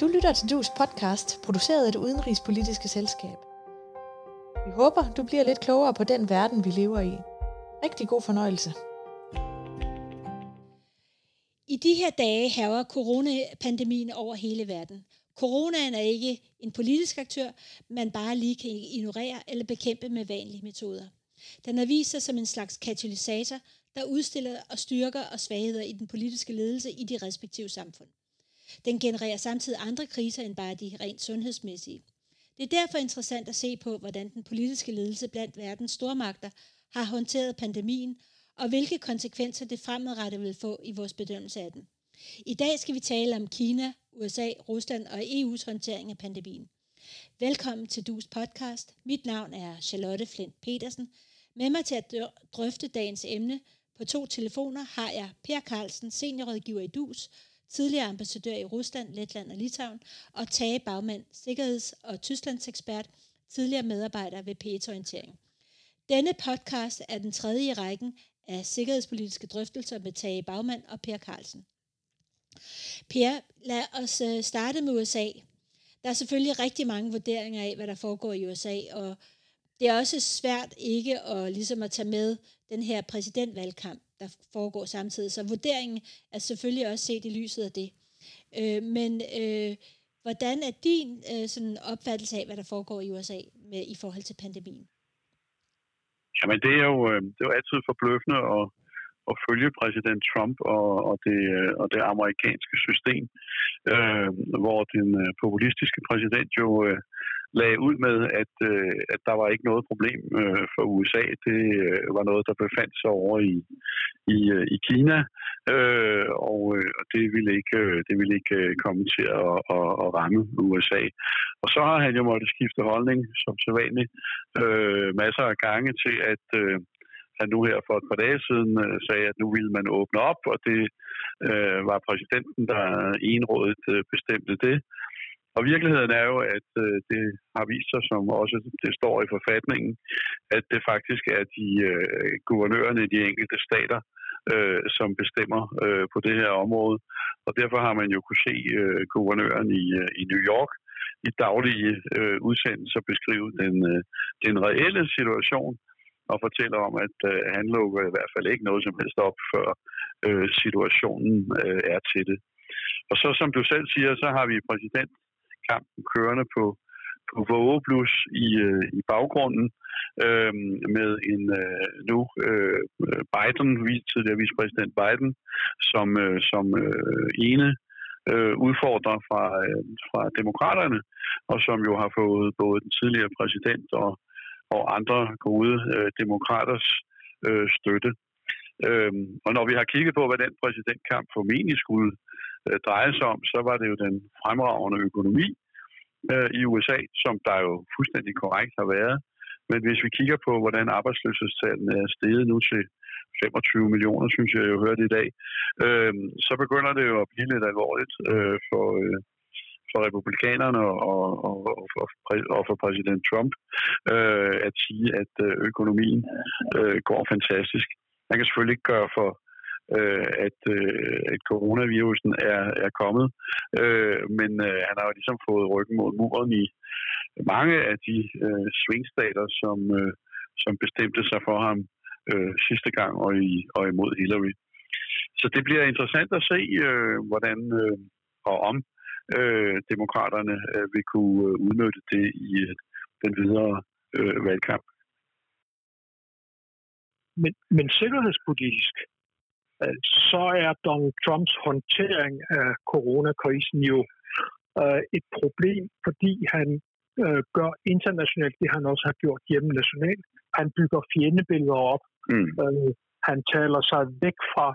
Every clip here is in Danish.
Du lytter til Dus podcast, produceret af det udenrigspolitiske selskab. Vi håber, du bliver lidt klogere på den verden, vi lever i. Rigtig god fornøjelse. I de her dage haver coronapandemien over hele verden. Coronaen er ikke en politisk aktør, man bare lige kan ignorere eller bekæmpe med vanlige metoder. Den har vist sig som en slags katalysator, der udstiller og styrker og svagheder i den politiske ledelse i de respektive samfund. Den genererer samtidig andre kriser end bare de rent sundhedsmæssige. Det er derfor interessant at se på, hvordan den politiske ledelse blandt verdens stormagter har håndteret pandemien, og hvilke konsekvenser det fremadrettet vil få i vores bedømmelse af den. I dag skal vi tale om Kina, USA, Rusland og EU's håndtering af pandemien. Velkommen til Dus podcast. Mit navn er Charlotte Flint Petersen. Med mig til at drøfte dagens emne på to telefoner har jeg Per Carlsen, seniorrådgiver i Dus, tidligere ambassadør i Rusland, Letland og Litauen, og Tage Bagmand, sikkerheds- og Tysklandsekspert, tidligere medarbejder ved p Orientering. Denne podcast er den tredje i rækken af sikkerhedspolitiske drøftelser med Tage Bagmand og Per Carlsen. Per, lad os øh, starte med USA. Der er selvfølgelig rigtig mange vurderinger af, hvad der foregår i USA, og det er også svært ikke at, ligesom at tage med den her præsidentvalgkamp der foregår samtidig. Så vurderingen er selvfølgelig også set i lyset af det. Øh, men øh, hvordan er din øh, sådan opfattelse af, hvad der foregår i USA med, i forhold til pandemien? Jamen det er jo, øh, det er jo altid forbløffende at, at følge præsident Trump og, og, det, øh, og det amerikanske system, øh, hvor den øh, populistiske præsident jo øh, lagde ud med, at, øh, at der var ikke noget problem øh, for USA. Det øh, var noget, der befandt sig over i, i, øh, i Kina, øh, og øh, det ville ikke, øh, det ville ikke øh, komme til at, at, at ramme USA. Og så har han jo måttet skifte holdning, som sædvanligt, øh, masser af gange til, at øh, han nu her for et par dage siden øh, sagde, at nu ville man åbne op, og det øh, var præsidenten, der enrådet øh, bestemte det. Og virkeligheden er jo, at øh, det har vist sig, som også det står i forfatningen, at det faktisk er de øh, guvernørerne i de enkelte stater, øh, som bestemmer øh, på det her område. Og derfor har man jo kunne se øh, guvernøren i, øh, i New York i daglige øh, udsendelser beskrive den, øh, den reelle situation og fortæller om, at øh, han lukker i hvert fald ikke noget som helst op, før øh, situationen øh, er til det. Og så som du selv siger, så har vi præsident kampen kørende på, på Vågeblus i, øh, i baggrunden øh, med en øh, nu øh, Biden, tidligere vicepræsident Biden, som, øh, som øh, ene øh, udfordrer fra, øh, fra demokraterne, og som jo har fået både den tidligere præsident og, og andre gode øh, demokraters øh, støtte. Øhm, og når vi har kigget på, hvad den præsidentkamp formentlig skulle øh, drejer sig om, så var det jo den fremragende økonomi, øh, i USA, som der jo fuldstændig korrekt har været. Men hvis vi kigger på, hvordan arbejdsløshedstallene er steget nu til 25 millioner, synes jeg, jeg hørte i dag, øh, så begynder det jo at blive lidt alvorligt øh, for, øh, for republikanerne og, og, og, for, og for præsident Trump øh, at sige, at øh, økonomien øh, går fantastisk. Man kan selvfølgelig ikke gøre for øh, at, øh, at coronavirusen er, er kommet. Øh, men øh, han har jo ligesom fået ryggen mod muren i mange af de øh, svingstater, som, øh, som bestemte sig for ham øh, sidste gang og, i, og imod Hillary. Så det bliver interessant at se, øh, hvordan øh, og om øh, demokraterne øh, vil kunne øh, udnytte det i øh, den videre øh, valgkamp. Men, men sikkerhedspolitisk, så er Donald Trumps håndtering af coronakrisen jo øh, et problem, fordi han øh, gør internationalt det, han også har gjort hjemme nationalt. Han bygger fjendebilleder op. Mm. Øh, han taler sig væk fra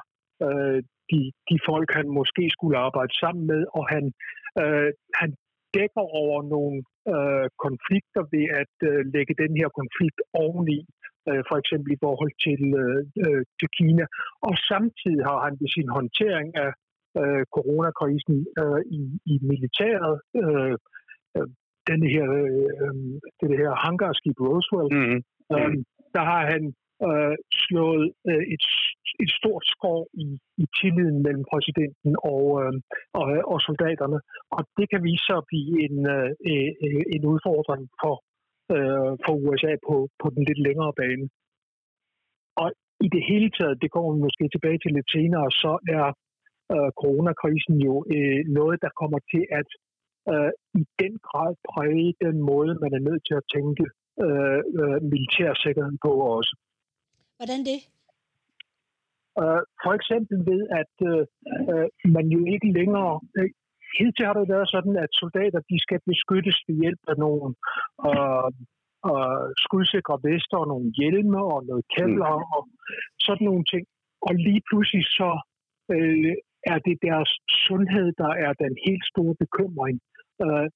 øh, de, de folk, han måske skulle arbejde sammen med, og han, øh, han dækker over nogle øh, konflikter ved at øh, lægge den her konflikt oveni øh, for eksempel i forhold til, øh, øh, til Kina. Og samtidig har han ved sin håndtering af øh, coronakrisen øh, i, i militæret, øh, øh, denne her, øh, det her hangarskib Roosevelt, mm. øh, der har han øh, slået øh, et, et stort skår i, i tilliden mellem præsidenten og, øh, og, og soldaterne. Og det kan vise sig at blive en, øh, øh en udfordring for, øh, for USA på, på den lidt længere bane. Og i det hele taget, det kommer vi måske tilbage til lidt senere, så er øh, coronakrisen jo øh, noget, der kommer til at øh, i den grad præge den måde, man er nødt til at tænke øh, øh, militær sikkerhed på også. Hvordan det? Øh, for eksempel ved, at øh, øh, man jo ikke længere... Øh, Hidtil har det været sådan, at soldater de skal beskyttes ved hjælp af nogle øh, øh, skudsikre vester og nogle hjelme og noget kævler mm. og sådan nogle ting. Og lige pludselig så øh, er det deres sundhed, der er den helt store bekymring. Øh,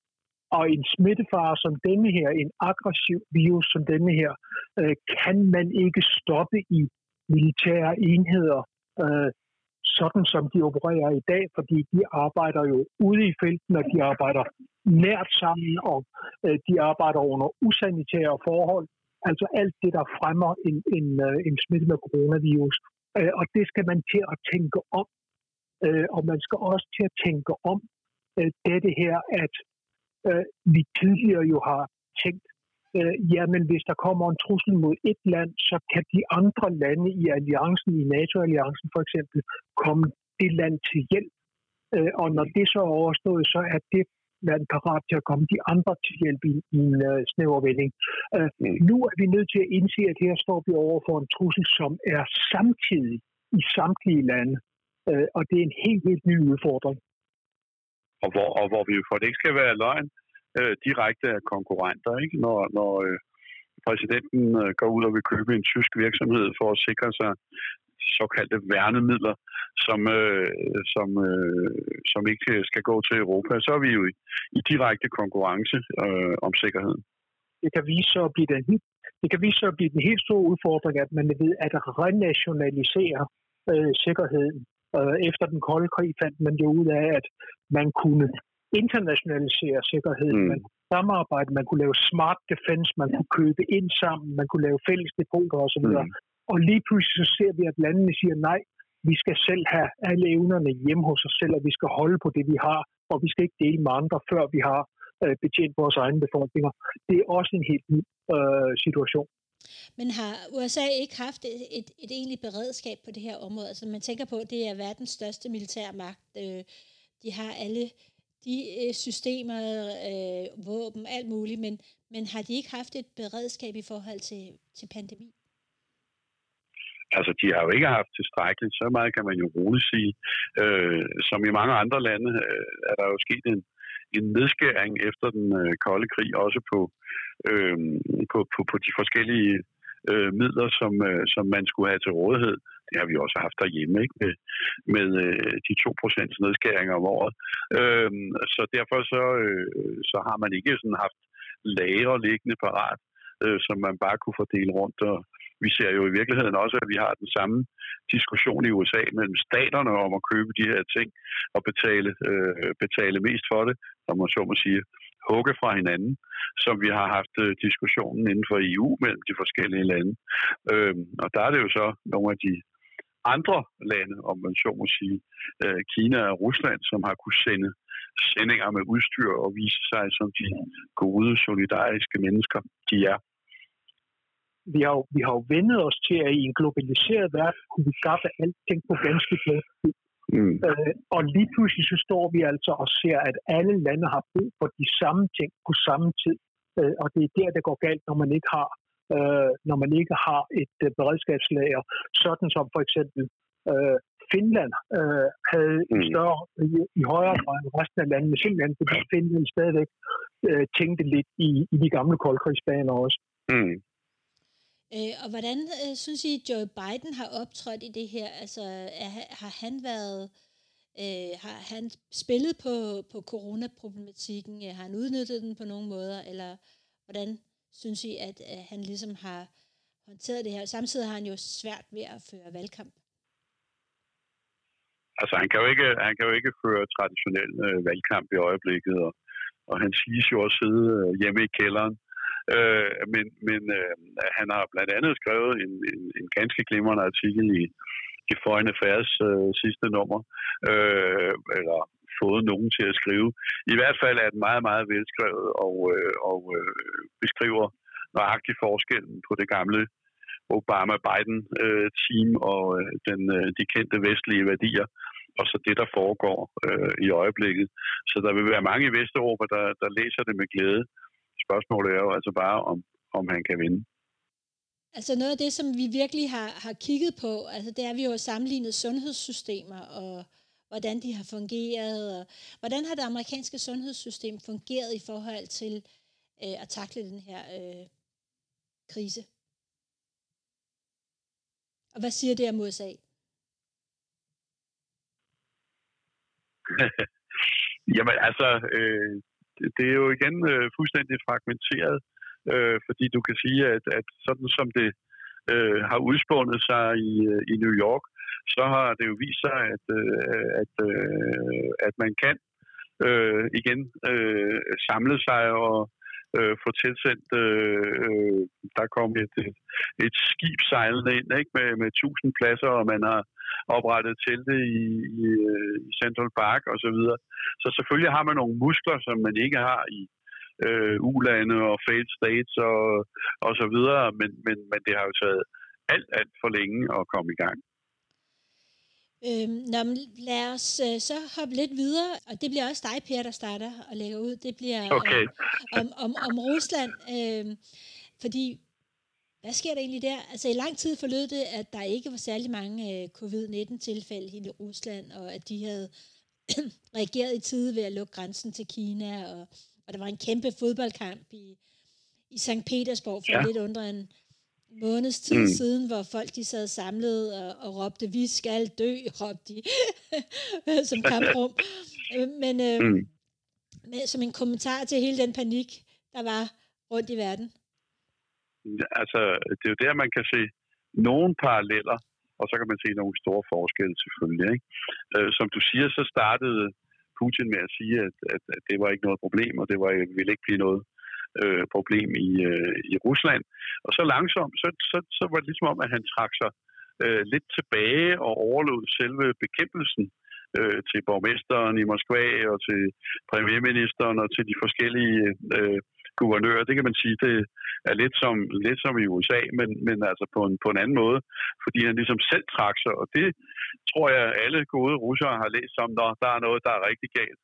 og en smittefare som denne her, en aggressiv virus som denne her, øh, kan man ikke stoppe i militære enheder, øh, sådan som de opererer i dag, fordi de arbejder jo ude i felten, og de arbejder nært sammen, og øh, de arbejder under usanitære forhold. Altså alt det, der fremmer en, en, øh, en smitte med coronavirus. Øh, og det skal man til at tænke om. Øh, og man skal også til at tænke om øh, dette her, at øh, vi tidligere jo har tænkt, øh, jamen hvis der kommer en trussel mod et land, så kan de andre lande i alliancen, i NATO-alliancen for eksempel, komme det land til hjælp. Øh, og når det så er overstået, så er det land parat til at komme de andre til hjælp i, i en uh, snæver vending. Uh, mm. Nu er vi nødt til at indse, at her står vi over for en trussel, som er samtidig i samtlige lande. Uh, og det er en helt, helt ny udfordring. Og hvor, og hvor vi for det ikke skal være løgn, øh, direkte af konkurrenter, ikke? når, når øh, præsidenten øh, går ud og vil købe en tysk virksomhed for at sikre sig såkaldte værnemidler, som, øh, som, øh, som ikke skal gå til Europa, så er vi jo i, i direkte konkurrence øh, om sikkerheden. Det kan vise sig at blive den, det kan vise sig at blive den helt store udfordring, at man ved at renationalisere øh, sikkerheden. Øh, efter den kolde krig fandt man jo ud af, at man kunne internationalisere sikkerheden, mm. man kunne samarbejde, man kunne lave smart defense, man kunne købe ind sammen, man kunne lave fælles depoter osv. Mm. Og lige pludselig så ser vi, at landene siger, nej, vi skal selv have alle evnerne hjemme hos os selv, og vi skal holde på det, vi har, og vi skal ikke dele med andre, før vi har øh, betjent vores egne befolkninger. Det er også en helt ny øh, situation. Men har USA ikke haft et, et, et egentligt beredskab på det her område? Altså man tænker på, at det er verdens største militærmagt. Øh, de har alle de øh, systemer, øh, våben, alt muligt, men, men har de ikke haft et beredskab i forhold til, til pandemi? Altså, de har jo ikke haft tilstrækkeligt, så meget kan man jo roligt sige. Øh, som i mange andre lande øh, er der jo sket en, en nedskæring efter den øh, kolde krig, også på, øh, på, på, på de forskellige øh, midler, som, øh, som man skulle have til rådighed. Det har vi også haft derhjemme, ikke? med, med øh, de 2% nedskæringer om året. Øh, så derfor så, øh, så har man ikke sådan haft lager liggende parat, øh, som man bare kunne fordele rundt. Og vi ser jo i virkeligheden også, at vi har den samme diskussion i USA mellem staterne om at købe de her ting og betale, øh, betale mest for det, som man så må sige hugge fra hinanden, som vi har haft øh, diskussionen inden for EU mellem de forskellige lande. Øh, og der er det jo så nogle af de andre lande, om man så må sige, øh, Kina og Rusland, som har kunne sende sendinger med udstyr og vise sig som de gode, solidariske mennesker, de er. Vi har, jo, vi har jo vendet os til, at i en globaliseret verden kunne vi skaffe alting på ganske kort tid. Mm. Øh, og lige pludselig så står vi altså og ser, at alle lande har brug for de samme ting på samme tid. Øh, og det er der, det går galt, når man ikke har, øh, når man ikke har et øh, beredskabslager. Sådan som for eksempel øh, Finland øh, havde mm. større, i, i højere grad end resten af landene, simpelthen fordi Finland stadigvæk øh, tænkte lidt i, i de gamle koldkrigsbaner også. Mm. Øh, og hvordan øh, synes I, Joe Biden har optrådt i det her? Altså, er, har han været... Øh, har han spillet på, på coronaproblematikken? Øh, har han udnyttet den på nogen måder? Eller hvordan synes I, at øh, han ligesom har håndteret det her? Samtidig har han jo svært ved at føre valgkamp. Altså, han kan jo ikke, han kan jo ikke føre traditionel øh, valgkamp i øjeblikket, og, og han siges jo at sidde øh, hjemme i kælderen Øh, men men øh, han har blandt andet skrevet en, en, en ganske glimrende artikel i, i Foreign Affairs øh, sidste nummer, øh, eller fået nogen til at skrive. I hvert fald er den meget, meget velskrevet og, øh, og øh, beskriver nøjagtigt forskellen på det gamle Obama-Biden-team øh, og øh, den, øh, de kendte vestlige værdier, og så det, der foregår øh, i øjeblikket. Så der vil være mange i Vesteuropa, der, der læser det med glæde. Spørgsmålet er jo altså bare, om, om han kan vinde. Altså noget af det, som vi virkelig har, har kigget på, altså det er, at vi jo har sammenlignet sundhedssystemer og hvordan de har fungeret, og hvordan har det amerikanske sundhedssystem fungeret i forhold til øh, at takle den her øh, krise? Og hvad siger det om USA? Jamen altså, øh, det er jo igen øh, fuldstændig fragmenteret, øh, fordi du kan sige, at, at sådan som det øh, har udspundet sig i, øh, i New York, så har det jo vist sig, at, øh, at, øh, at man kan øh, igen øh, samle sig og øh, få tilsendt, øh, øh, der kom et, et, et skib sejlende ind ikke, med, med 1000 pladser, og man har oprettet telte i, i, øh, i Central Park og så videre. Så selvfølgelig har man nogle muskler, som man ikke har i øh, ulande og failed states og, og så videre, men, men, men det har jo taget alt, alt for længe at komme i gang. Øhm, nå, men lad os øh, så hoppe lidt videre, og det bliver også dig, Per, der starter og lægger ud. Det bliver okay. øh, om, om, om Rusland, øh, fordi hvad sker der egentlig der? Altså i lang tid forlød det, at der ikke var særlig mange øh, covid-19-tilfælde i Rusland, og at de havde reageret i tide ved at lukke grænsen til Kina, og, og der var en kæmpe fodboldkamp i, i St. Petersborg for ja. lidt under en måneds tid mm. siden, hvor folk de sad samlet og, og råbte, vi skal dø, råbte de som kamprum. Men øh, mm. med, som en kommentar til hele den panik, der var rundt i verden altså, det er jo der, man kan se nogle paralleller, og så kan man se nogle store forskelle selvfølgelig. Ikke? Øh, som du siger, så startede Putin med at sige, at, at, at det var ikke noget problem, og det var, ville ikke blive noget øh, problem i, øh, i Rusland. Og så langsomt, så, så, så var det ligesom om, at han trak sig øh, lidt tilbage og overlod selve bekæmpelsen øh, til borgmesteren i Moskva og til premierministeren og til de forskellige øh, guvernører. Det kan man sige, det er lidt som, lidt som i USA, men, men altså på en, på en anden måde, fordi han ligesom selv trak sig, og det tror jeg, alle gode russere har læst om, når der er noget, der er rigtig galt.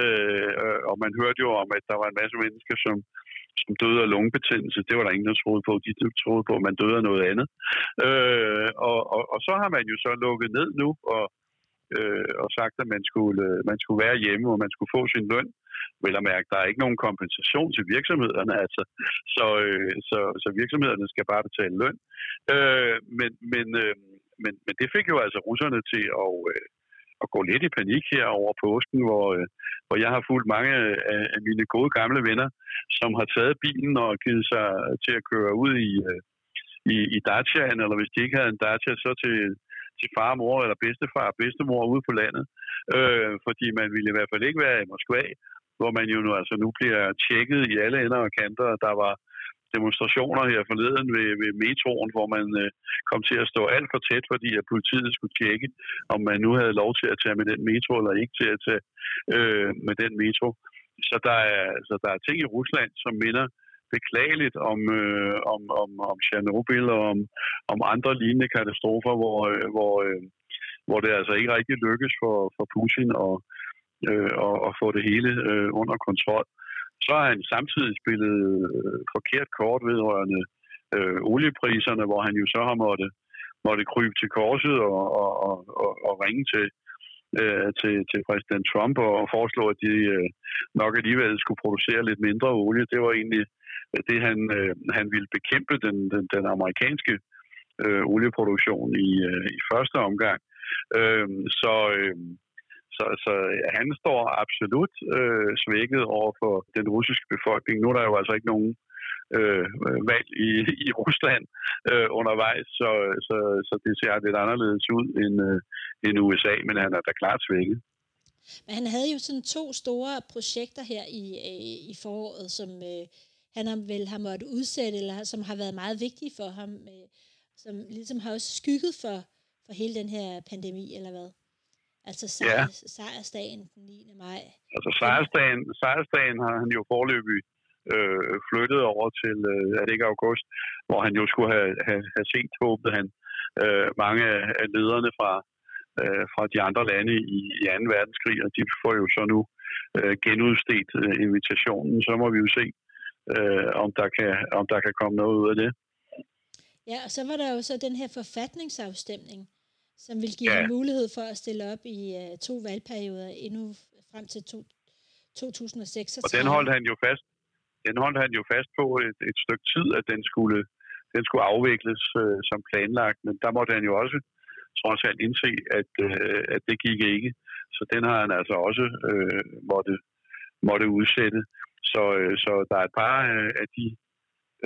Øh, og man hørte jo om, at der var en masse mennesker, som, som døde af lungebetændelse. Det var der ingen, der troede på. De troede på, at man døde af noget andet. Øh, og, og, og så har man jo så lukket ned nu, og øh, og sagt, at man skulle, man skulle være hjemme, og man skulle få sin løn. Vel at mærke, der er ikke nogen kompensation til virksomhederne, altså. Så, øh, så, så virksomhederne skal bare betale løn. Øh, men, men, øh, men, men det fik jo altså russerne til at, øh, at gå lidt i panik her over påsken, hvor, øh, hvor jeg har fulgt mange af, af mine gode gamle venner, som har taget bilen og givet sig til at køre ud i, øh, i, i Daciaen, eller hvis de ikke havde en Dacia, så til, til far, mor eller bedstefar og bedstemor ude på landet. Øh, fordi man ville i hvert fald ikke være i Moskva, hvor man jo nu, altså nu bliver tjekket i alle ender og kanter. Der var demonstrationer her forleden ved, ved metroen, hvor man øh, kom til at stå alt for tæt, fordi at politiet skulle tjekke, om man nu havde lov til at tage med den metro, eller ikke til at tage øh, med den metro. Så der er, så der er ting i Rusland, som minder beklageligt om, øh, om, om, om Tjernobyl og om, om andre lignende katastrofer, hvor, øh, hvor, øh, hvor det altså ikke rigtig lykkes for, for Putin at, øh, at, at få det hele øh, under kontrol. Så har han samtidig spillet øh, forkert kort vedrørende øh, oliepriserne, hvor han jo så har måttet, måtte krybe til korset og, og, og, og, og ringe til, øh, til, til præsident Trump og foreslå, at de øh, nok alligevel skulle producere lidt mindre olie. Det var egentlig det, han, øh, han ville bekæmpe den, den, den amerikanske øh, olieproduktion i, øh, i første omgang. Øh, så, øh, så, så han står absolut øh, svækket over for den russiske befolkning. Nu er der jo altså ikke nogen øh, valg i, i Rusland øh, undervejs, så, så, så det ser lidt anderledes ud end, øh, end USA, men han er da klart svækket. Men han havde jo sådan to store projekter her i, øh, i foråret, som øh, han har vel har måttet udsætte, eller som har været meget vigtige for ham, øh, som ligesom har også skygget for, for hele den her pandemi, eller hvad? Altså sejr, ja. sejrsdagen den 9. maj. Altså sejrsdagen, sejrsdagen har han jo forløbig øh, flyttet over til, øh, er det ikke august, hvor han jo skulle have, have, have set, håbet han, øh, mange af lederne fra, øh, fra de andre lande i, i 2. verdenskrig, og de får jo så nu øh, genudstedt øh, invitationen. Så må vi jo se, øh, om, der kan, om der kan komme noget ud af det. Ja, og så var der jo så den her forfatningsafstemning, som vil give ja. ham mulighed for at stille op i uh, to valgperioder endnu frem til to, 2006. Og den holdt han jo fast. Den holdt han jo fast på et, et stykke tid, at den skulle, den skulle afvikles øh, som planlagt, men der måtte han jo også trods alt indse, at, øh, at det gik ikke. Så den har han altså også øh, måtte, måtte udsætte. Så, øh, så der er et par øh, af de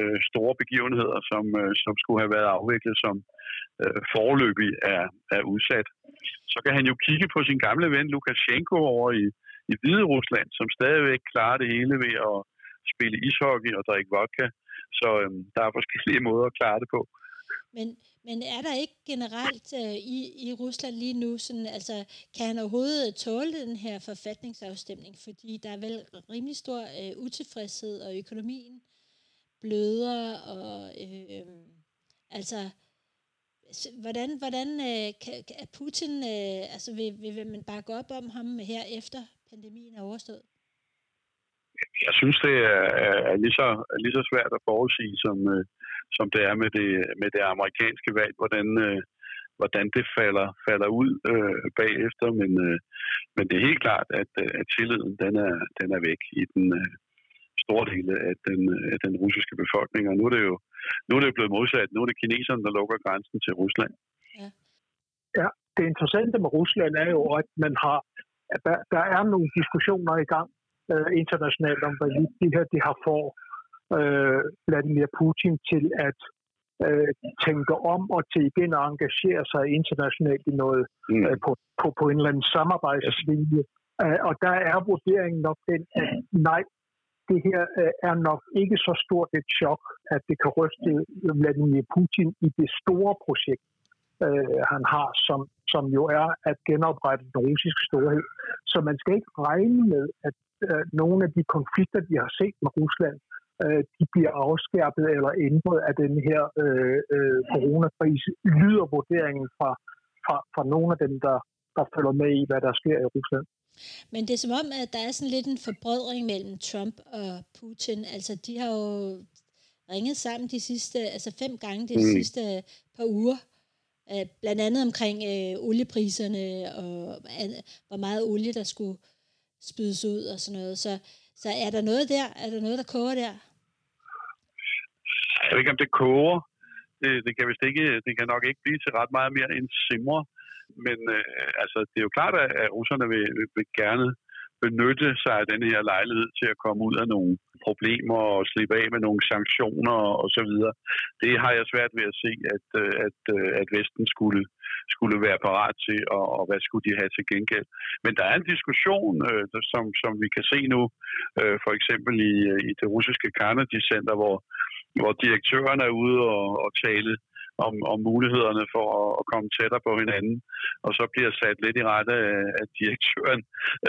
øh, store begivenheder, som, øh, som skulle have været afviklet, som øh, forløbig er, er udsat. Så kan han jo kigge på sin gamle ven Lukashenko over i, i Hvide Rusland, som stadigvæk klarer det hele ved at spille ishockey og drikke vodka. Så øh, der er forskellige måder at klare det på. Men, men er der ikke generelt øh, i, i Rusland lige nu, sådan, altså, kan han overhovedet tåle den her forfatningsafstemning? Fordi der er vel rimelig stor øh, utilfredshed, og økonomien bløder, og øh, altså, hvordan, hvordan øh, kan, er Putin, øh, altså vil, vil, vil man bakke op om ham her efter pandemien er overstået? Jeg synes, det er, er, lige, så, er lige så svært at forudsige, som, øh, som det er med det, med det amerikanske valg, hvordan, øh, hvordan det falder, falder ud øh, bagefter. Men, øh, men det er helt klart, at, øh, at tilliden den er, den er væk i den øh, store del af den, af den russiske befolkning. Og nu er det jo nu er det blevet modsat. Nu er det kineserne, der lukker grænsen til Rusland. Ja, ja det interessante med Rusland er jo, at man har at der, der er nogle diskussioner i gang øh, internationalt om, hvad det her det har for øh, Vladimir Putin til at øh, tænke om og til igen at engagere sig internationalt i noget mm. øh, på, på, på en eller anden samarbejdslinje. Øh, og der er vurderingen nok den, at nej, det her øh, er nok ikke så stort et chok, at det kan ryste Vladimir Putin i det store projekt, øh, han har, som, som jo er at genoprette den russiske storhed. Så man skal ikke regne med, at øh, nogle af de konflikter, de har set med Rusland, øh, de bliver afskærpet eller ændret af den her øh, øh, coronakrise, lyder vurderingen fra, fra, fra nogle af dem, der, der følger med i, hvad der sker i Rusland. Men det er som om, at der er sådan lidt en forbrødring mellem Trump og Putin. Altså, de har jo ringet sammen de sidste, altså fem gange de mm. sidste par uger. Øh, blandt andet omkring øh, oliepriserne og øh, hvor meget olie, der skulle spydes ud og sådan noget. Så, så er der noget der? Er der noget, der koger der? Jeg ved ikke, om det koger. Det, det, kan vist ikke, det kan nok ikke blive til ret meget mere end simmer. Men øh, altså, det er jo klart, at, at russerne vil, vil, vil gerne benytte sig af den her lejlighed til at komme ud af nogle problemer og slippe af med nogle sanktioner og så videre. Det har jeg svært ved at se, at, øh, at, øh, at Vesten skulle, skulle være parat til, og, og hvad skulle de have til gengæld. Men der er en diskussion, øh, som, som vi kan se nu, øh, for eksempel i, i det russiske Carnegie Center, hvor, hvor direktøren er ude og, og tale om, om mulighederne for at, at komme tættere på hinanden. Og så bliver sat lidt i rette af, af direktøren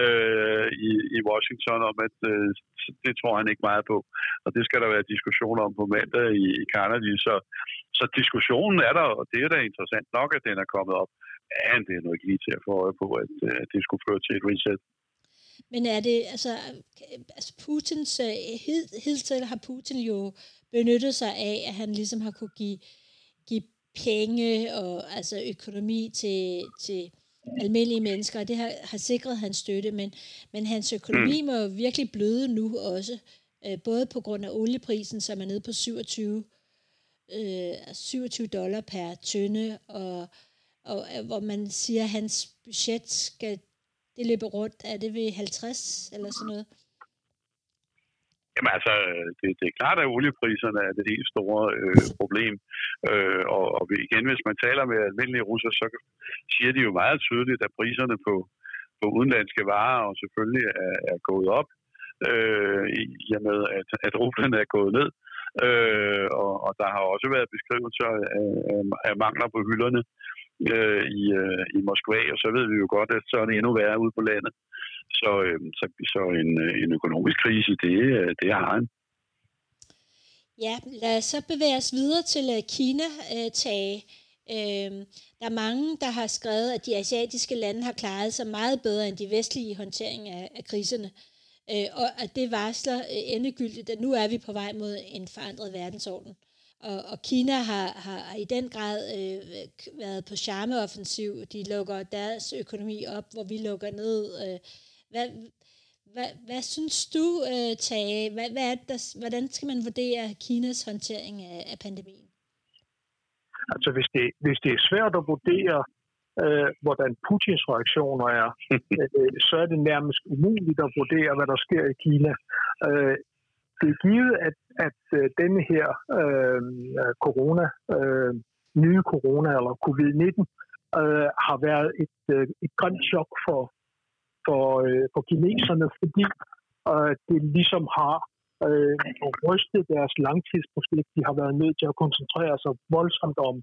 øh, i, i Washington om, at øh, det tror han ikke meget på. Og det skal der være diskussioner om på mandag i, i Canada. Så, så diskussionen er der, og det er da interessant nok, at den er kommet op. Men det er nu ikke lige til at få øje på, at, øh, at det skulle føre til et reset. Men er det, altså, altså Putins, øh, hed, hidtil har Putin jo benyttet sig af, at han ligesom har kunne give give penge og altså økonomi til, til almindelige mennesker, og det har, har sikret hans støtte, men, men hans økonomi mm. må virkelig bløde nu også, øh, både på grund af olieprisen, som er nede på 27, øh, 27 dollar per tønde, og, og hvor man siger, at hans budget skal det løbe rundt, er det ved 50 eller sådan noget? Jamen altså, det, det er klart, at oliepriserne er det helt store øh, problem. Øh, og, og igen, hvis man taler med almindelige russer, så siger de jo meget tydeligt, at priserne på, på udenlandske varer og selvfølgelig er, er gået op. øh, i og med, at, at rublen er gået ned. Øh, og, og der har også været beskrivelser af, af, af mangler på hylderne øh, i, øh, i Moskva, og så ved vi jo godt, at så er det endnu værre ude på landet. Så, øh, så, så en, øh, en økonomisk krise, det, øh, det har han. Ja, lad os så bevæge os videre til øh, Kina, øh, Tage. Øh, der er mange, der har skrevet, at de asiatiske lande har klaret sig meget bedre end de vestlige håndtering af, af kriserne. Øh, og at det varsler øh, endegyldigt, at nu er vi på vej mod en forandret verdensorden. Og, og Kina har, har i den grad øh, været på charmeoffensiv. De lukker deres økonomi op, hvor vi lukker ned. Øh, hvad, hvad, hvad synes du, øh, Tage? Hvad, hvad er der, hvordan skal man vurdere Kinas håndtering af, af pandemien? Altså, hvis det, hvis det er svært at vurdere, øh, hvordan Putins reaktioner er, øh, så er det nærmest umuligt at vurdere, hvad der sker i Kina. Øh, det er givet, at, at øh, denne her øh, corona, øh, nye corona eller covid-19, øh, har været et, øh, et grønt chok for, for, øh, for kineserne, fordi øh, det ligesom har øh, rystet deres langtidsprojekt. De har været nødt til at koncentrere sig voldsomt om,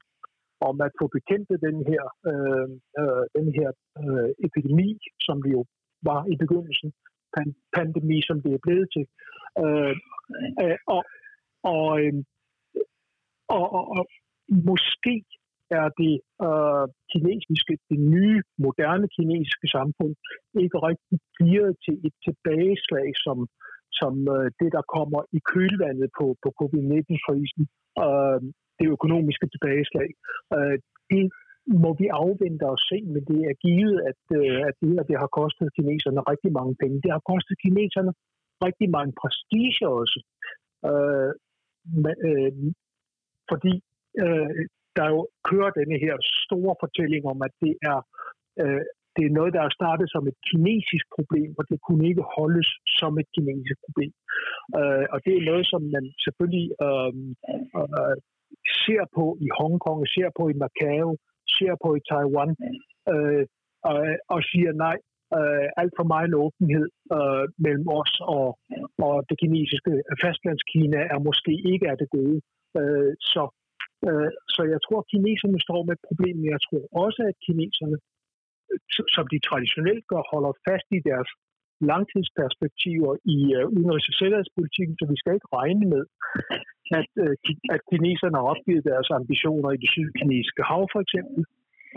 om at få bekæmpet den her, øh, øh, den her øh, epidemi, som vi jo var i begyndelsen, pandemi, som det er blevet til. Øh, øh, og, og, øh, og, og, og måske er det øh, kinesiske, det nye, moderne kinesiske samfund ikke rigtig gearet til et tilbageslag, som, som øh, det, der kommer i kølvandet på, på covid-19-krisen, øh, det økonomiske tilbageslag. Øh, det må vi afvente og se, men det er givet, at, øh, at det her det har kostet kineserne rigtig mange penge. Det har kostet kineserne rigtig mange prestige også. Øh, men, øh, fordi øh, der jo kører denne her store fortælling om, at det er, øh, det er noget, der er startet som et kinesisk problem, og det kunne ikke holdes som et kinesisk problem. Øh, og det er noget, som man selvfølgelig øh, øh, ser på i Hongkong, ser på i Macau, ser på i Taiwan, øh, og, og siger nej, øh, alt for meget åbenhed øh, mellem os og, og det kinesiske fastlandskina er måske ikke af det gode. Øh, så Øh, så jeg tror, at kineserne står med et problem, men jeg tror også, at kineserne, som de traditionelt gør, holder fast i deres langtidsperspektiver i øh, udenrigs- og sikkerhedspolitikken, så vi skal ikke regne med, at, øh, at kineserne har opgivet deres ambitioner i det sydkinesiske hav, for eksempel,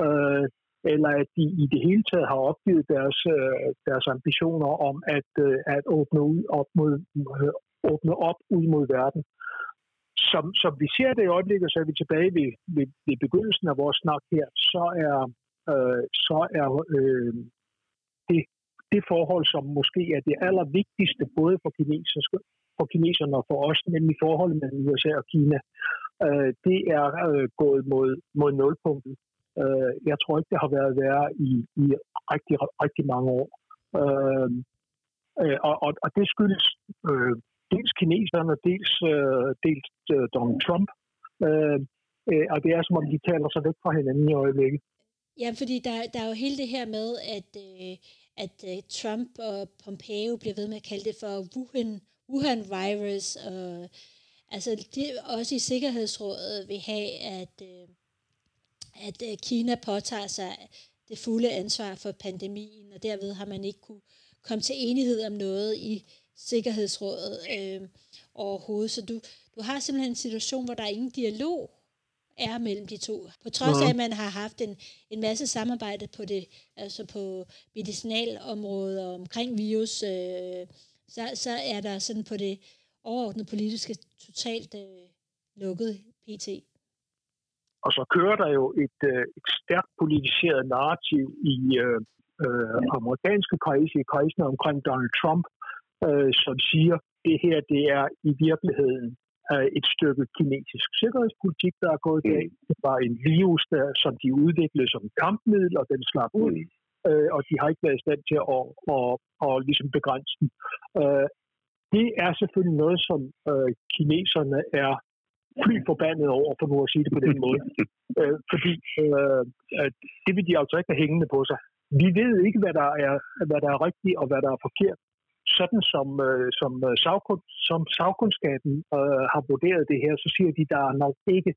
øh, eller at de i det hele taget har opgivet deres, øh, deres ambitioner om at, øh, at åbne, ud, op mod, øh, åbne op ud mod verden. Som, som vi ser det i øjeblikket, så er vi tilbage ved, ved, ved begyndelsen af vores snak her, så er, øh, så er øh, det, forhold, som måske er det allervigtigste, både for, kineserske, for kineserne og for os, nemlig forholdet mellem USA og Kina, øh, det er øh, gået mod, mod nulpunktet. Øh, jeg tror ikke, det har været værre i, i rigtig, rigtig mange år. Øh, øh, og, og, og det skyldes øh, dels kineserne, dels, øh, dels øh, Donald Trump. Øh, øh, og det er som om, de taler sig væk fra hinanden i øjeblikket. Ja, fordi der, der er jo hele det her med, at, øh, at øh, Trump og Pompeo bliver ved med at kalde det for Wuhan, Wuhan virus, og altså det, også i Sikkerhedsrådet vil have, at, øh, at øh, Kina påtager sig det fulde ansvar for pandemien, og derved har man ikke kunne komme til enighed om noget i Sikkerhedsrådet øh, overhovedet. Så du, du har simpelthen en situation, hvor der er ingen dialog er mellem de to. På trods af, at man har haft en, en masse samarbejde på det, altså på medicinalområdet og omkring virus, øh, så, så er der sådan på det overordnede politiske totalt øh, lukket pt. Og så kører der jo et, øh, et stærkt politiseret narrativ i øh, øh, amerikanske kredse, i kredsene omkring Donald Trump, øh, som siger, det her det er i virkeligheden et stykke kinesisk sikkerhedspolitik, der er gået galt. Mm. Det var en virus, der, som de udviklede som kampmiddel, og den slap ud, mm. øh, og de har ikke været i stand til at, at, at, at ligesom begrænse den. Øh, det er selvfølgelig noget, som øh, kineserne er fly forbandet over, for nu at sige det på den måde. øh, fordi øh, det vil de altså ikke have hængende på sig. Vi ved ikke, hvad der er, hvad der er rigtigt og hvad der er forkert sådan som, øh, som, øh, sagkund, som sagkundskaben øh, har vurderet det her, så siger de, at der er nok ikke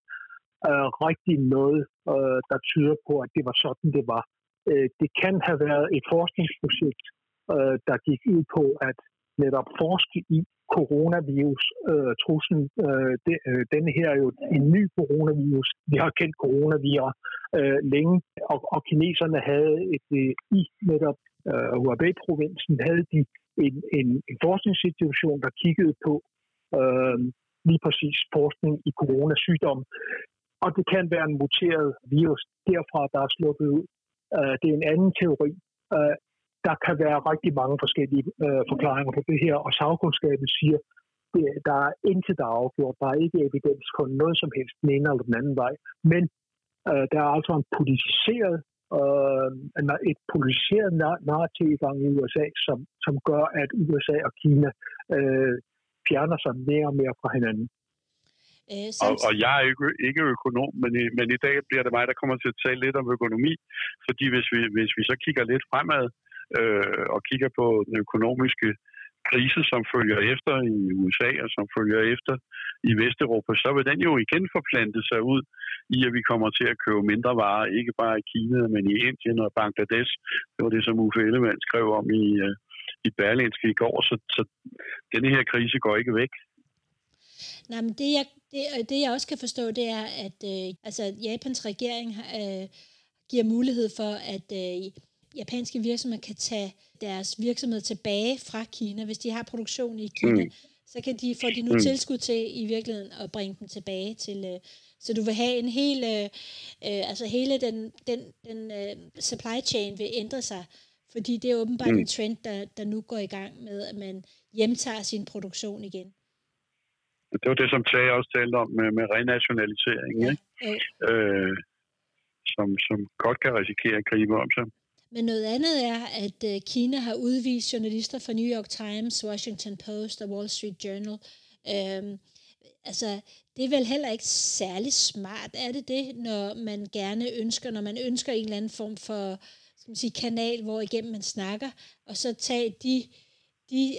øh, rigtig noget, øh, der tyder på, at det var sådan, det var. Øh, det kan have været et forskningsprojekt, øh, der gik ud på at netop forske i coronavirus øh, truslen. Øh, det, øh, denne her er jo en ny coronavirus. Vi har kendt coronavirus øh, længe, og, og kineserne havde et, øh, i netop øh, Hubei-provinsen havde de en, en, en forskningsinstitution, der kiggede på øh, lige præcis forskning i coronasygdom. Og det kan være en muteret virus derfra, der er sluppet ud. Øh, det er en anden teori. Øh, der kan være rigtig mange forskellige øh, forklaringer på det her, og sagkundskaben siger, det, der er intet, der er afgjort. Der er ikke evidens for noget som helst den ene eller den anden vej. Men øh, der er altså en politiseret, øh, et politiseret narrativ i gang i USA, som, som gør, at USA og Kina øh, fjerner sig mere og mere fra hinanden. Øh, og, og jeg er ikke, ikke økonom, men i, men i dag bliver det mig, der kommer til at tale lidt om økonomi, fordi hvis vi, hvis vi så kigger lidt fremad øh, og kigger på den økonomiske krise, som følger efter i USA og som følger efter i Vesteuropa, så vil den jo igen forplante sig ud i, at vi kommer til at købe mindre varer, ikke bare i Kina, men i Indien og Bangladesh. Det var det, som Uffe Ellemann skrev om i, øh, i Berlinske i går, så, så denne her krise går ikke væk. Nej, men det jeg, det, øh, det jeg også kan forstå, det er, at øh, altså, Japans regering øh, giver mulighed for, at øh, japanske virksomheder kan tage deres virksomhed tilbage fra Kina. Hvis de har produktion i Kina, mm. så kan de, få de nu mm. tilskud til i virkeligheden at bringe dem tilbage til... Øh, så du vil have en hel... Øh, øh, altså hele den, den, den øh, supply chain vil ændre sig, fordi det er åbenbart mm. en trend, der, der nu går i gang med, at man hjemtager sin produktion igen. Det var det, som Tage også talte om med, med renationalisering, ja. ikke? Øh, som, som godt kan risikere at gribe om sig. Men noget andet er, at øh, Kina har udvist journalister fra New York Times, Washington Post og Wall Street Journal. Øhm, altså, det er vel heller ikke særlig smart, er det det, når man gerne ønsker, når man ønsker en eller anden form for skal man sige, kanal, hvor igennem man snakker, og så tage de, de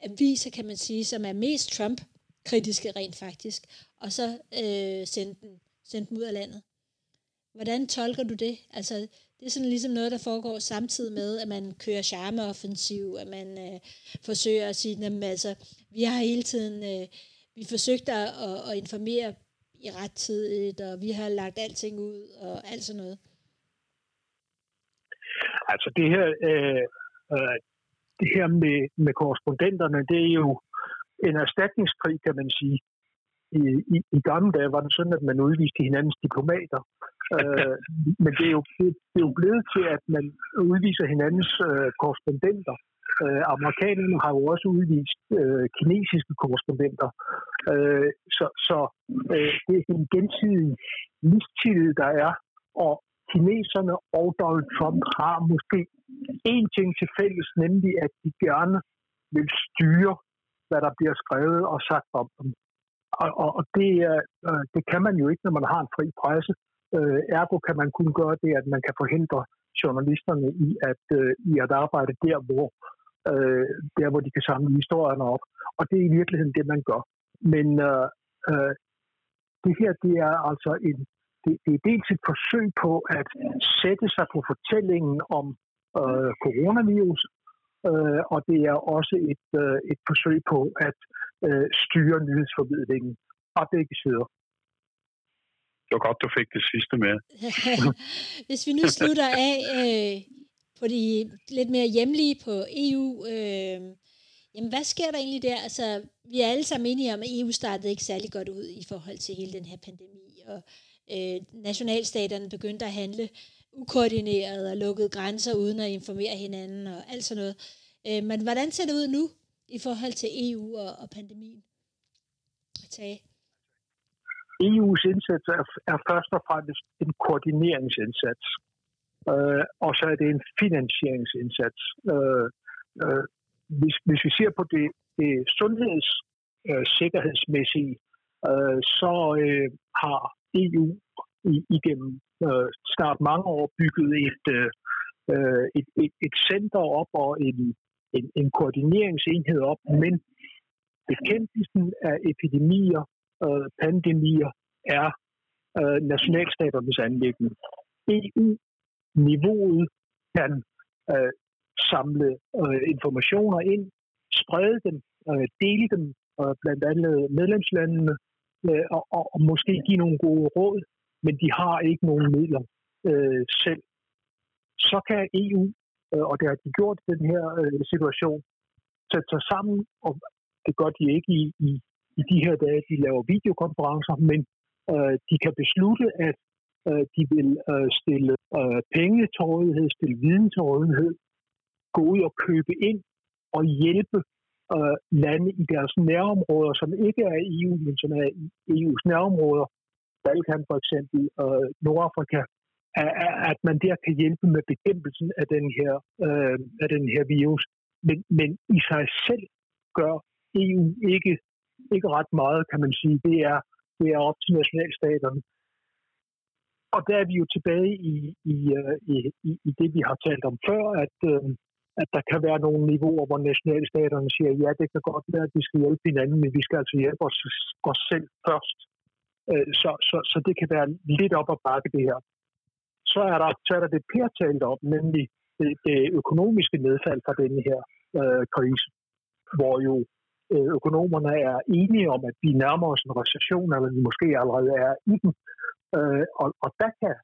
aviser, kan man sige, som er mest Trump-kritiske rent faktisk, og så øh, sende, den, sende dem ud af landet. Hvordan tolker du det? Altså, det er sådan ligesom noget, der foregår samtidig med, at man kører charmeoffensiv, at man øh, forsøger at sige, at altså, vi har hele tiden, øh, vi forsøgt at, at, at informere i ret tid, og vi har lagt alting ud, og alt sådan noget. Altså det her, øh, øh, det her med, med korrespondenterne, det er jo en erstatningskrig, kan man sige. I, i, I gamle dage var det sådan, at man udviste hinandens diplomater, øh, men det er, jo, det, det er jo blevet til, at man udviser hinandens øh, korrespondenter. Øh, amerikanerne har jo også udvist øh, kinesiske korrespondenter. Øh, så så øh, det er en gensidig mistillid, der er, og kineserne og Donald Trump har måske én ting til fælles, nemlig at de gerne vil styre, hvad der bliver skrevet og sagt om dem. Og, og, og det, øh, det kan man jo ikke, når man har en fri presse. Øh, ergo kan man kun gøre det, at man kan forhindre journalisterne i at, øh, i at arbejde der hvor, øh, der, hvor de kan samle historierne op. Og det er i virkeligheden det, man gør. Men øh, øh, det her, det er altså en, det, det er dels et forsøg på at sætte sig på fortællingen om øh, coronavirus, øh, og det er også et, øh, et forsøg på at øh, styre nyhedsformidlingen fra begge sider var godt, du fik det sidste med. Hvis vi nu slutter af øh, på de lidt mere hjemlige på EU, øh, jamen hvad sker der egentlig der? Altså, vi er alle sammen enige om, at EU startede ikke særlig godt ud i forhold til hele den her pandemi, og øh, nationalstaterne begyndte at handle ukoordineret og lukkede grænser uden at informere hinanden og alt sådan noget. Øh, men hvordan ser det ud nu i forhold til EU og, og pandemien? Tage. EU's indsats er, er først og fremmest en koordineringsindsats, øh, og så er det en finansieringsindsats. Øh, øh, hvis, hvis vi ser på det, det sundhedssikkerhedsmæssige, øh, øh, så øh, har EU i, igennem øh, snart mange år bygget et, øh, øh, et, et, et center op og en, en, en koordineringsenhed op, men bekæmpelsen af epidemier øh, pandemier er øh, nationalstaternes anlæggende. EU-niveauet kan øh, samle øh, informationer ind, sprede dem, øh, dele dem øh, blandt andet medlemslandene, øh, og, og, og måske give nogle gode råd, men de har ikke nogen midler øh, selv. Så kan EU, øh, og det har de gjort i den her øh, situation, sætte sig sammen, og det gør de ikke i, i, i de her dage, de laver videokonferencer, men øh, de kan beslutte, at øh, de vil øh, stille øh, penge til rådighed, stille viden til rådighed, gå ud og købe ind og hjælpe øh, lande i deres nærområder, som ikke er EU, men som er EU's nærområder, Balkan for eksempel, øh, Nordafrika, at man der kan hjælpe med bekæmpelsen af den her, øh, af den her virus. Men, men i sig selv gør EU ikke, ikke ret meget, kan man sige. Det er, det er op til nationalstaterne. Og der er vi jo tilbage i, i, øh, i, i, det, vi har talt om før, at, øh, at der kan være nogle niveauer, hvor nationalstaterne siger, ja, det kan godt være, at vi skal hjælpe hinanden, men vi skal altså hjælpe os, os selv først. Øh, så, så, så det kan være lidt op ad bakke, det her. Så er der, så er der det Per talte op, nemlig det, det økonomiske nedfald fra denne her øh, krise, hvor jo Øh, økonomerne er enige om, at vi nærmer os en recession, eller vi måske allerede er i den. Øh, og, og der kan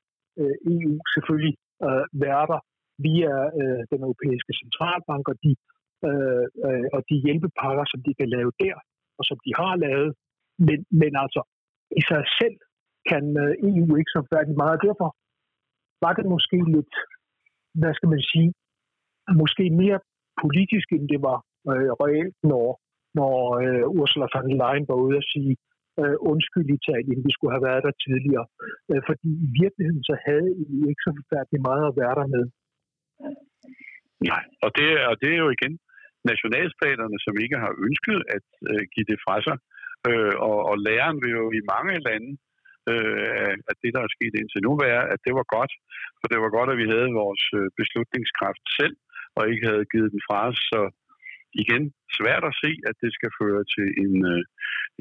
øh, EU selvfølgelig øh, være der via øh, den europæiske centralbank og de, øh, øh, og de hjælpepakker, som de kan lave der, og som de har lavet. Men, men altså, i sig selv kan øh, EU ikke så færdig meget, derfor var det måske lidt, hvad skal man sige, måske mere politisk, end det var øh, reelt, når, når øh, Ursula von der Leyen var ude at sige, øh, undskyld Italien, vi skulle have været der tidligere. Øh, fordi i virkeligheden så havde I ikke så forfærdeligt meget at være der med. Nej, og det, og det er jo igen nationalstaterne, som ikke har ønsket at øh, give det fra sig. Øh, og, og læren vil jo i mange lande øh, at det, der er sket indtil nu, være, at det var godt. For det var godt, at vi havde vores øh, beslutningskraft selv, og ikke havde givet den fra os. Så igen, svært at se, at det skal føre til en, øh,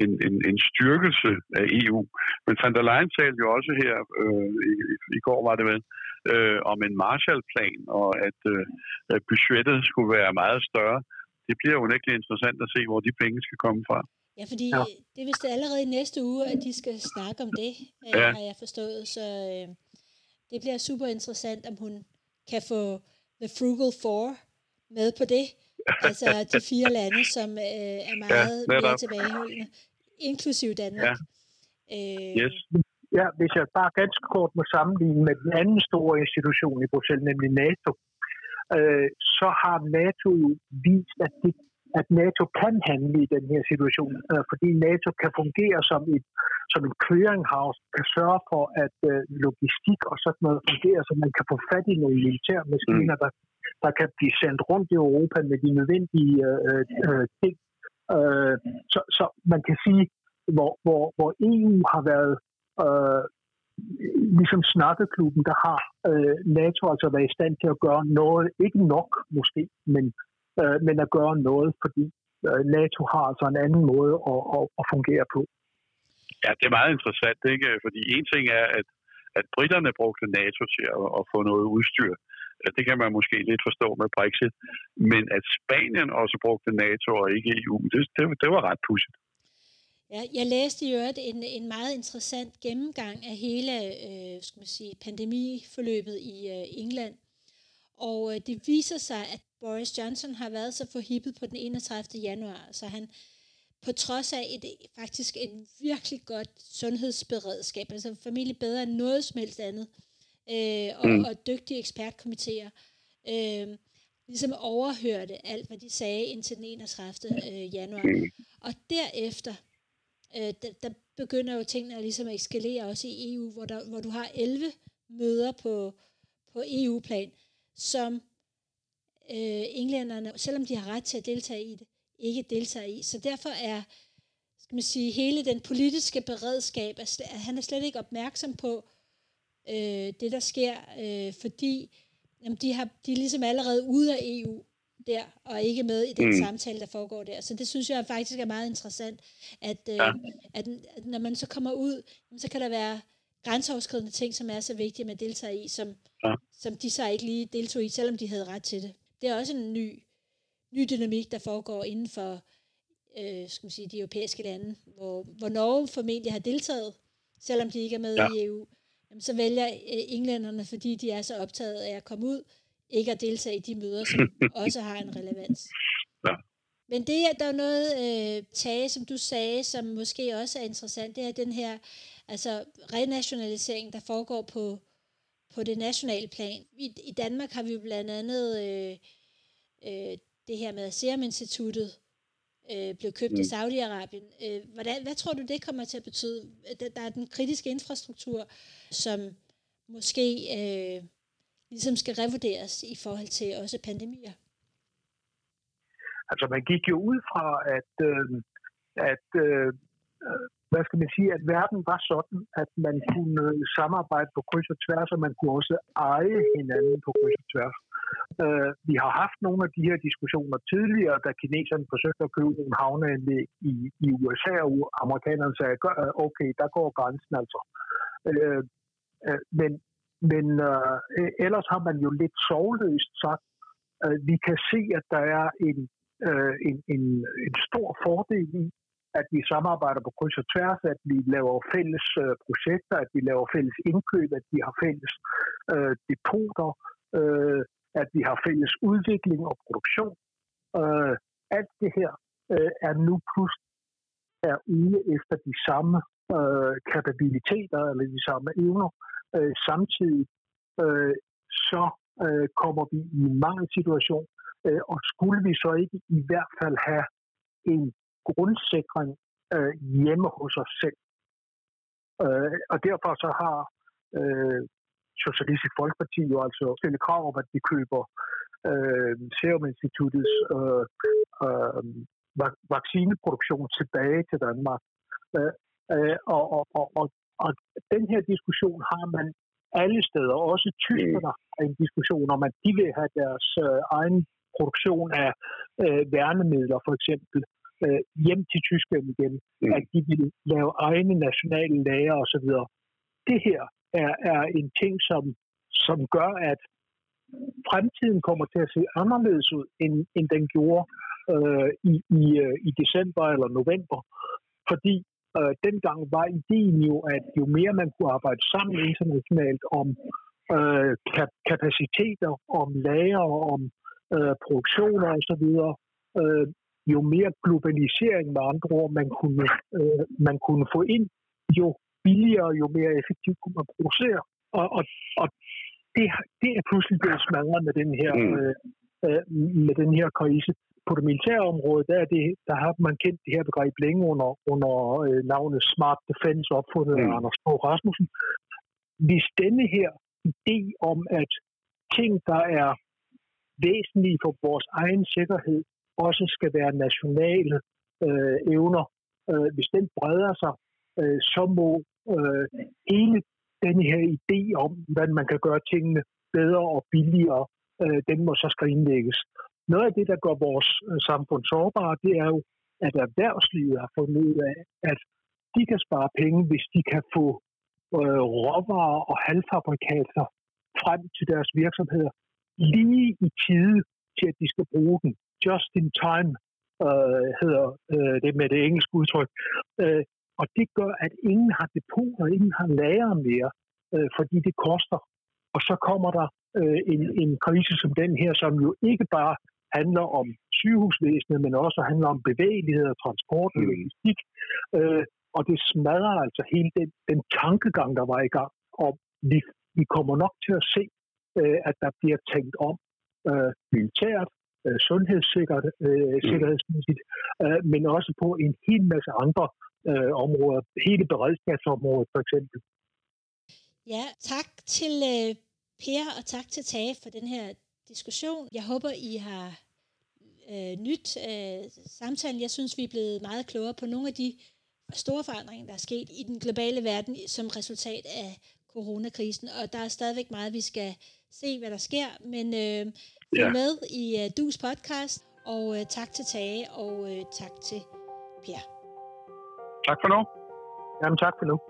en, en, en styrkelse af EU. Men van der Leyen talte jo også her, øh, i, i går var det vel, øh, om en Marshallplan, og at, øh, at budgettet skulle være meget større. Det bliver jo ikke interessant at se, hvor de penge skal komme fra. Ja, fordi ja. det er vist allerede i næste uge, at de skal snakke om det, øh, ja. har jeg forstået. Så øh, det bliver super interessant, om hun kan få The Frugal Four med på det. Altså de fire lande, som øh, er meget ja, mere tilbageholdende, inklusive Danmark. Ja. Øh, yes. Ja, hvis jeg bare ganske kort må sammenligne med den anden store institution i Bruxelles, nemlig NATO, øh, så har NATO vist, at, det, at NATO kan handle i den her situation, øh, fordi NATO kan fungere som et som en clearinghouse, kan sørge for, at øh, logistik og sådan noget fungerer, så man kan få fat i nogle militære maskiner, mm. der, der kan blive sendt rundt i Europa med de nødvendige øh, øh, ting. Øh, så, så man kan sige, hvor, hvor, hvor EU har været øh, ligesom snakkeklubben, der har øh, NATO altså været i stand til at gøre noget, ikke nok måske, men, øh, men at gøre noget, fordi øh, NATO har altså en anden måde at, at, at fungere på. Ja, det er meget interessant, ikke? fordi en ting er, at, at britterne brugte NATO til at, at få noget udstyr. Det kan man måske lidt forstå med Brexit. Men at Spanien også brugte NATO og ikke EU, det, det, det var ret pudsigt. Ja, jeg læste i øvrigt en, en meget interessant gennemgang af hele øh, skal man sige, pandemiforløbet i øh, England. Og øh, det viser sig, at Boris Johnson har været så forhippet på den 31. januar, så han på trods af et, faktisk en virkelig godt sundhedsberedskab, altså familie bedre end noget som helst andet, øh, og, mm. og dygtige ekspertkomitéer, øh, ligesom overhørte alt, hvad de sagde indtil den 31. Øh, januar. Mm. Og derefter øh, der, der begynder jo tingene at, ligesom eskalere også i EU, hvor, der, hvor du har 11 møder på, på EU-plan, som øh, englænderne, selvom de har ret til at deltage i det, ikke deltager i. Så derfor er skal man sige, hele den politiske beredskab, at han er slet ikke opmærksom på øh, det, der sker, øh, fordi jamen, de, har, de er ligesom allerede ude af EU. der, og ikke med i den mm. samtale, der foregår der. Så det synes jeg faktisk er meget interessant, at, øh, ja. at, at når man så kommer ud, så kan der være grænseoverskridende ting, som er så vigtige, at man deltager i, som, ja. som de så ikke lige deltog i, selvom de havde ret til det. Det er også en ny, ny dynamik, der foregår inden for øh, skal man sige, de europæiske lande, hvor, hvor Norge formentlig har deltaget, selvom de ikke er med ja. i EU. Jamen, så vælger øh, englænderne, fordi de er så optaget af at komme ud, ikke at deltage i de møder, som også har en relevans. Ja. Men det, at der er noget øh, tage, som du sagde, som måske også er interessant, det er den her altså renationalisering, der foregår på, på det nationale plan. I, I Danmark har vi jo blandt andet øh, øh, det her med Serum Instituttet, øh, blev købt mm. i Saudi-Arabien. Øh, hvordan, hvad tror du, det kommer til at betyde? Der er den kritiske infrastruktur, som måske øh, ligesom skal revurderes i forhold til også pandemier. Altså man gik jo ud fra, at, øh, at øh, hvad skal man sige, at verden var sådan, at man kunne samarbejde på kryds og tværs, og man kunne også eje hinanden på kryds og tværs. Øh, vi har haft nogle af de her diskussioner tidligere, da kineserne forsøgte at købe nogle havneanlæg i, i USA, og amerikanerne sagde, øh, okay, der går grænsen altså. Øh, øh, men men øh, e-, ellers har man jo lidt sovløst sagt, øh, vi kan se, at der er en, øh, en, en, en stor fordel i, at vi samarbejder på kryds og tværs, at vi laver fælles øh, projekter, at vi laver fælles indkøb, at vi har fælles øh, depoter, øh, at vi har fælles udvikling og produktion. Øh, alt det her øh, er nu pludselig er ude efter de samme øh, kapabiliteter eller de samme evner. Øh, samtidig øh, så øh, kommer vi i en situation, øh, og skulle vi så ikke i hvert fald have en grundsikring øh, hjemme hos os selv. Øh, og derfor så har øh, Socialistisk Folkeparti jo altså stillet krav om, at vi køber øh, Serum Instituttets øh, øh, vaccineproduktion tilbage til Danmark. Øh, øh, og, og, og, og, og den her diskussion har man alle steder, også tyskerne har en diskussion om, at de vil have deres øh, egen produktion af øh, værnemidler, for eksempel, øh, hjem til Tyskland igen, mm. at de vil lave egne nationale lager osv. Det her er, er en ting, som, som gør, at fremtiden kommer til at se anderledes ud, end, end den gjorde øh, i, i, øh, i december eller november. Fordi øh, dengang var ideen jo, at jo mere man kunne arbejde sammen internationalt om øh, kapaciteter, om lager, om øh, produktioner osv., øh, jo mere globalisering med andre ord man kunne, øh, man kunne få ind, jo billigere, jo mere effektivt kunne man producere. Og, og, og det, det er pludselig blevet smadret med den her, mm. øh, øh, med den her krise. På det militære område, der, er det, der har man kendt det her begreb længe under, under øh, navnet Smart Defense, opfundet mm. af Anders Fogh Rasmussen. Hvis denne her idé om, at ting, der er væsentlige for vores egen sikkerhed, også skal være nationale øh, evner. Øh, hvis den breder sig, øh, så må øh, hele den her idé om, hvordan man kan gøre tingene bedre og billigere, øh, den må så skrinlægges. Noget af det, der gør vores øh, samfund sårbare, det er jo, at erhvervslivet har fundet ud af, at de kan spare penge, hvis de kan få øh, råvarer og halvfabrikater frem til deres virksomheder lige i tide til, at de skal bruge den just in time, øh, hedder øh, det med det engelske udtryk. Øh, og det gør, at ingen har depoter, ingen har lager mere, øh, fordi det koster. Og så kommer der øh, en, en krise som den her, som jo ikke bare handler om sygehusvæsenet, men også handler om bevægelighed og transport og mm. logistik. Øh, og det smadrer altså hele den, den tankegang, der var i gang. Og vi, vi kommer nok til at se, øh, at der bliver tænkt om øh, militært, øh, sundhedssikkert, øh, mm. øh, men også på en hel masse andre øh, områder. Hele beredskabsområdet for eksempel. Ja, tak til øh, Per og tak til Tage for den her diskussion. Jeg håber, I har øh, nyt øh, samtalen. Jeg synes, vi er blevet meget klogere på nogle af de store forandringer, der er sket i den globale verden som resultat af coronakrisen, og der er stadigvæk meget, vi skal se, hvad der sker, men øh, følge Ja. med i uh, Dus podcast, og uh, tak til Tage, og uh, tak til Per. Tak for nu. Jamen tak for nu.